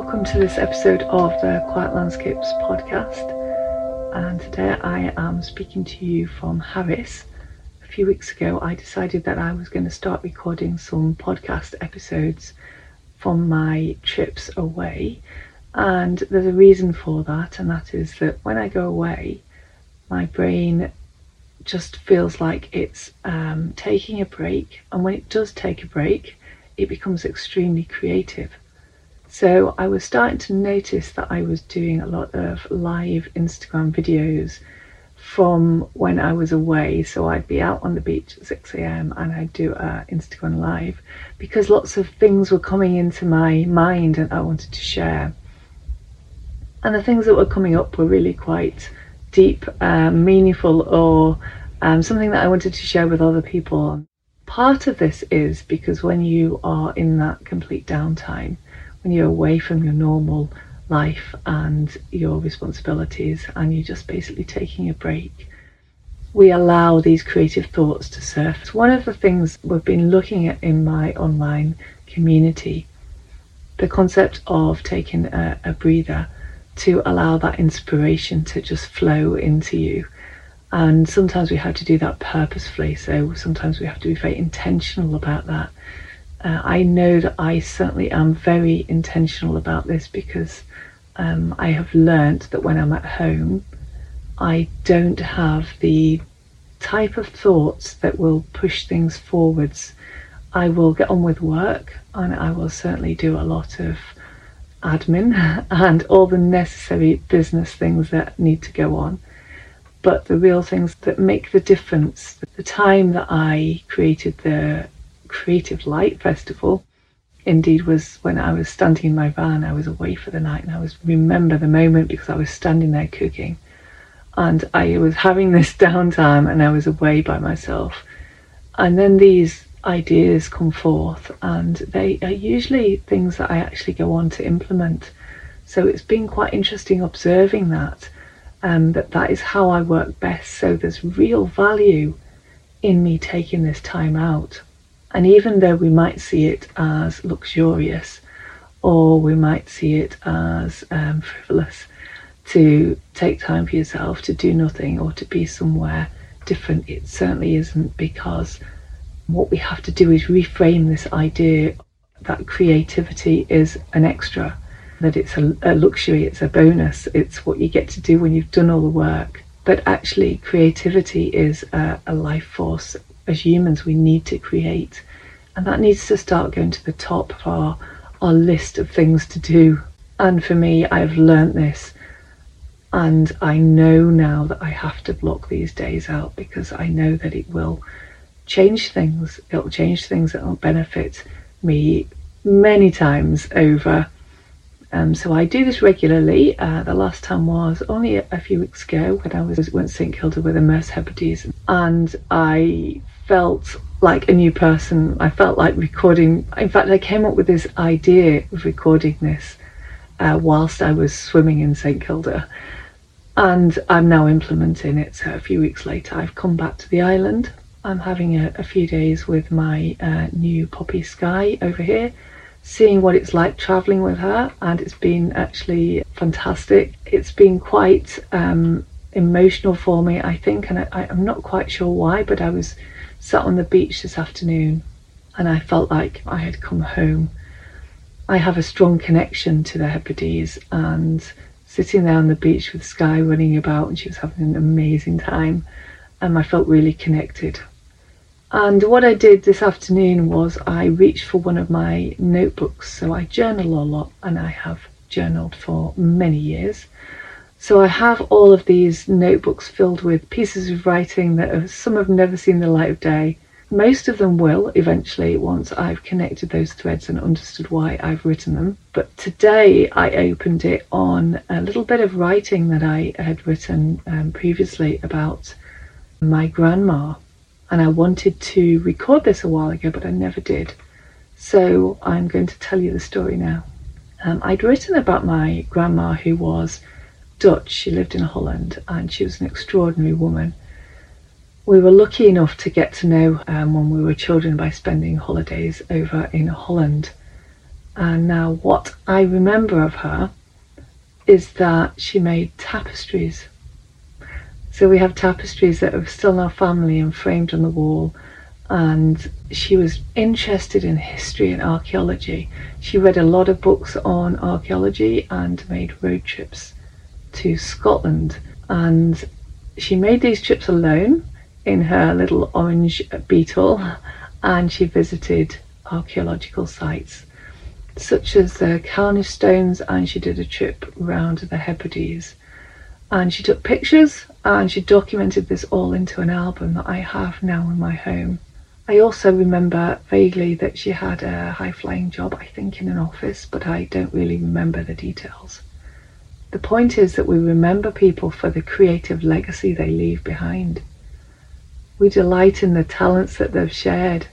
Welcome to this episode of the Quiet Landscapes podcast. And today I am speaking to you from Harris. A few weeks ago, I decided that I was going to start recording some podcast episodes from my trips away. And there's a reason for that, and that is that when I go away, my brain just feels like it's um, taking a break. And when it does take a break, it becomes extremely creative. So I was starting to notice that I was doing a lot of live Instagram videos from when I was away. So I'd be out on the beach at 6 a.m. and I'd do a Instagram live because lots of things were coming into my mind and I wanted to share. And the things that were coming up were really quite deep, um, meaningful, or um, something that I wanted to share with other people. Part of this is because when you are in that complete downtime, when you're away from your normal life and your responsibilities and you're just basically taking a break, we allow these creative thoughts to surface. One of the things we've been looking at in my online community, the concept of taking a, a breather to allow that inspiration to just flow into you. And sometimes we have to do that purposefully, so sometimes we have to be very intentional about that uh, I know that I certainly am very intentional about this because um, I have learnt that when I'm at home, I don't have the type of thoughts that will push things forwards. I will get on with work and I will certainly do a lot of admin and all the necessary business things that need to go on. But the real things that make the difference, the time that I created the Creative Light Festival indeed was when I was standing in my van. I was away for the night and I was remember the moment because I was standing there cooking and I was having this downtime and I was away by myself. And then these ideas come forth and they are usually things that I actually go on to implement. So it's been quite interesting observing that um, that that is how I work best. So there's real value in me taking this time out and even though we might see it as luxurious or we might see it as um, frivolous, to take time for yourself to do nothing or to be somewhere different, it certainly isn't because what we have to do is reframe this idea that creativity is an extra, that it's a, a luxury, it's a bonus, it's what you get to do when you've done all the work. But actually, creativity is a, a life force as humans we need to create. And that needs to start going to the top of our, our list of things to do. And for me, I've learnt this. And I know now that I have to block these days out because I know that it will change things. It'll change things that will benefit me many times over. Um, so I do this regularly. Uh, the last time was only a, a, few weeks ago when I was went St Kilda with Immerse Hebrides, and I felt like a new person. I felt like recording. In fact, I came up with this idea of recording this uh, whilst I was swimming in St Kilda, and I'm now implementing it. So a few weeks later, I've come back to the island. I'm having a, a few days with my uh, new Poppy Sky over here, seeing what it's like traveling with her, and it's been actually fantastic. It's been quite um, emotional for me, I think, and I, I'm not quite sure why, but I was sat on the beach this afternoon and I felt like I had come home. I have a strong connection to the Hebrides and sitting there on the beach with Sky running about and she was having an amazing time and I felt really connected. And what I did this afternoon was I reached for one of my notebooks. So I journal a lot and I have journaled for many years. So I have all of these notebooks filled with pieces of writing that have, some have never seen the light of day. Most of them will eventually once I've connected those threads and understood why I've written them. But today I opened it on a little bit of writing that I had written um, previously about my grandma. And I wanted to record this a while ago, but I never did. So I'm going to tell you the story now. Um, I'd written about my grandma who was Dutch. She lived in Holland and she was an extraordinary woman. We were lucky enough to get to know um, when we were children by spending holidays over in Holland. And now, what I remember of her is that she made tapestries. So we have tapestries that are still in our family and framed on the wall. And she was interested in history and archaeology. She read a lot of books on archaeology and made road trips to Scotland. And she made these trips alone in her little orange beetle and she visited archaeological sites such as the Callanish stones and she did a trip round the Hebrides and she took pictures and she documented this all into an album that I have now in my home. I also remember vaguely that she had a high flying job, I think in an office, but I don't really remember the details. The point is that we remember people for the creative legacy they leave behind. We delight in the talents that they've shared,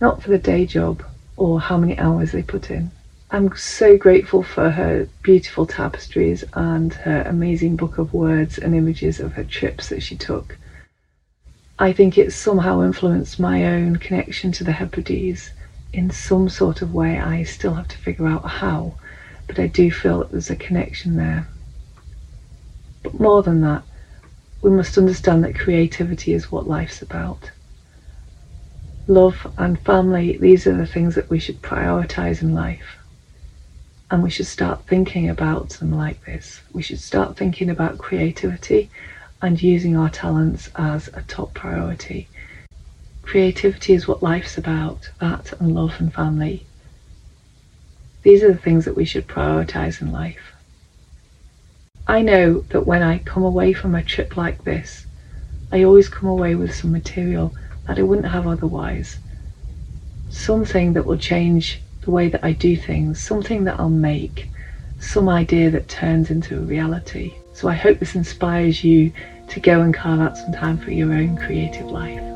not for the day job or how many hours they put in. I'm so grateful for her beautiful tapestries and her amazing book of words and images of her trips that she took. I think it somehow influenced my own connection to the Hebrides in some sort of way. I still have to figure out how but I do feel that there's a connection there. But more than that, we must understand that creativity is what life's about. Love and family, these are the things that we should prioritize in life. And we should start thinking about them like this. We should start thinking about creativity and using our talents as a top priority. Creativity is what life's about, that and love and family. These are the things that we should prioritize in life. I know that when I come away from a trip like this, I always come away with some material that I wouldn't have otherwise. Something that will change the way that I do things, something that I'll make, some idea that turns into a reality. So I hope this inspires you to go and carve out some time for your own creative life.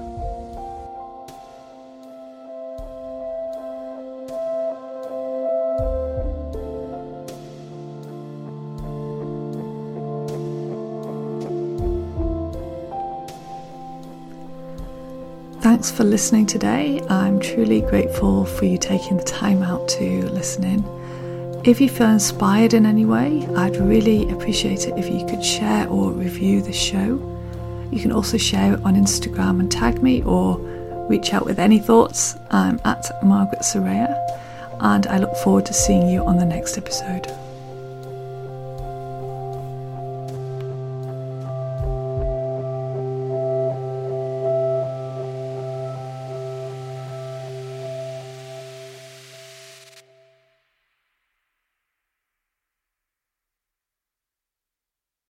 Thanks for listening today. I'm truly grateful for you taking the time out to listen in. If you feel inspired in any way, I'd really appreciate it if you could share or review the show. You can also share it on Instagram and tag me or reach out with any thoughts. I'm at Margaret Soraya and I look forward to seeing you on the next episode.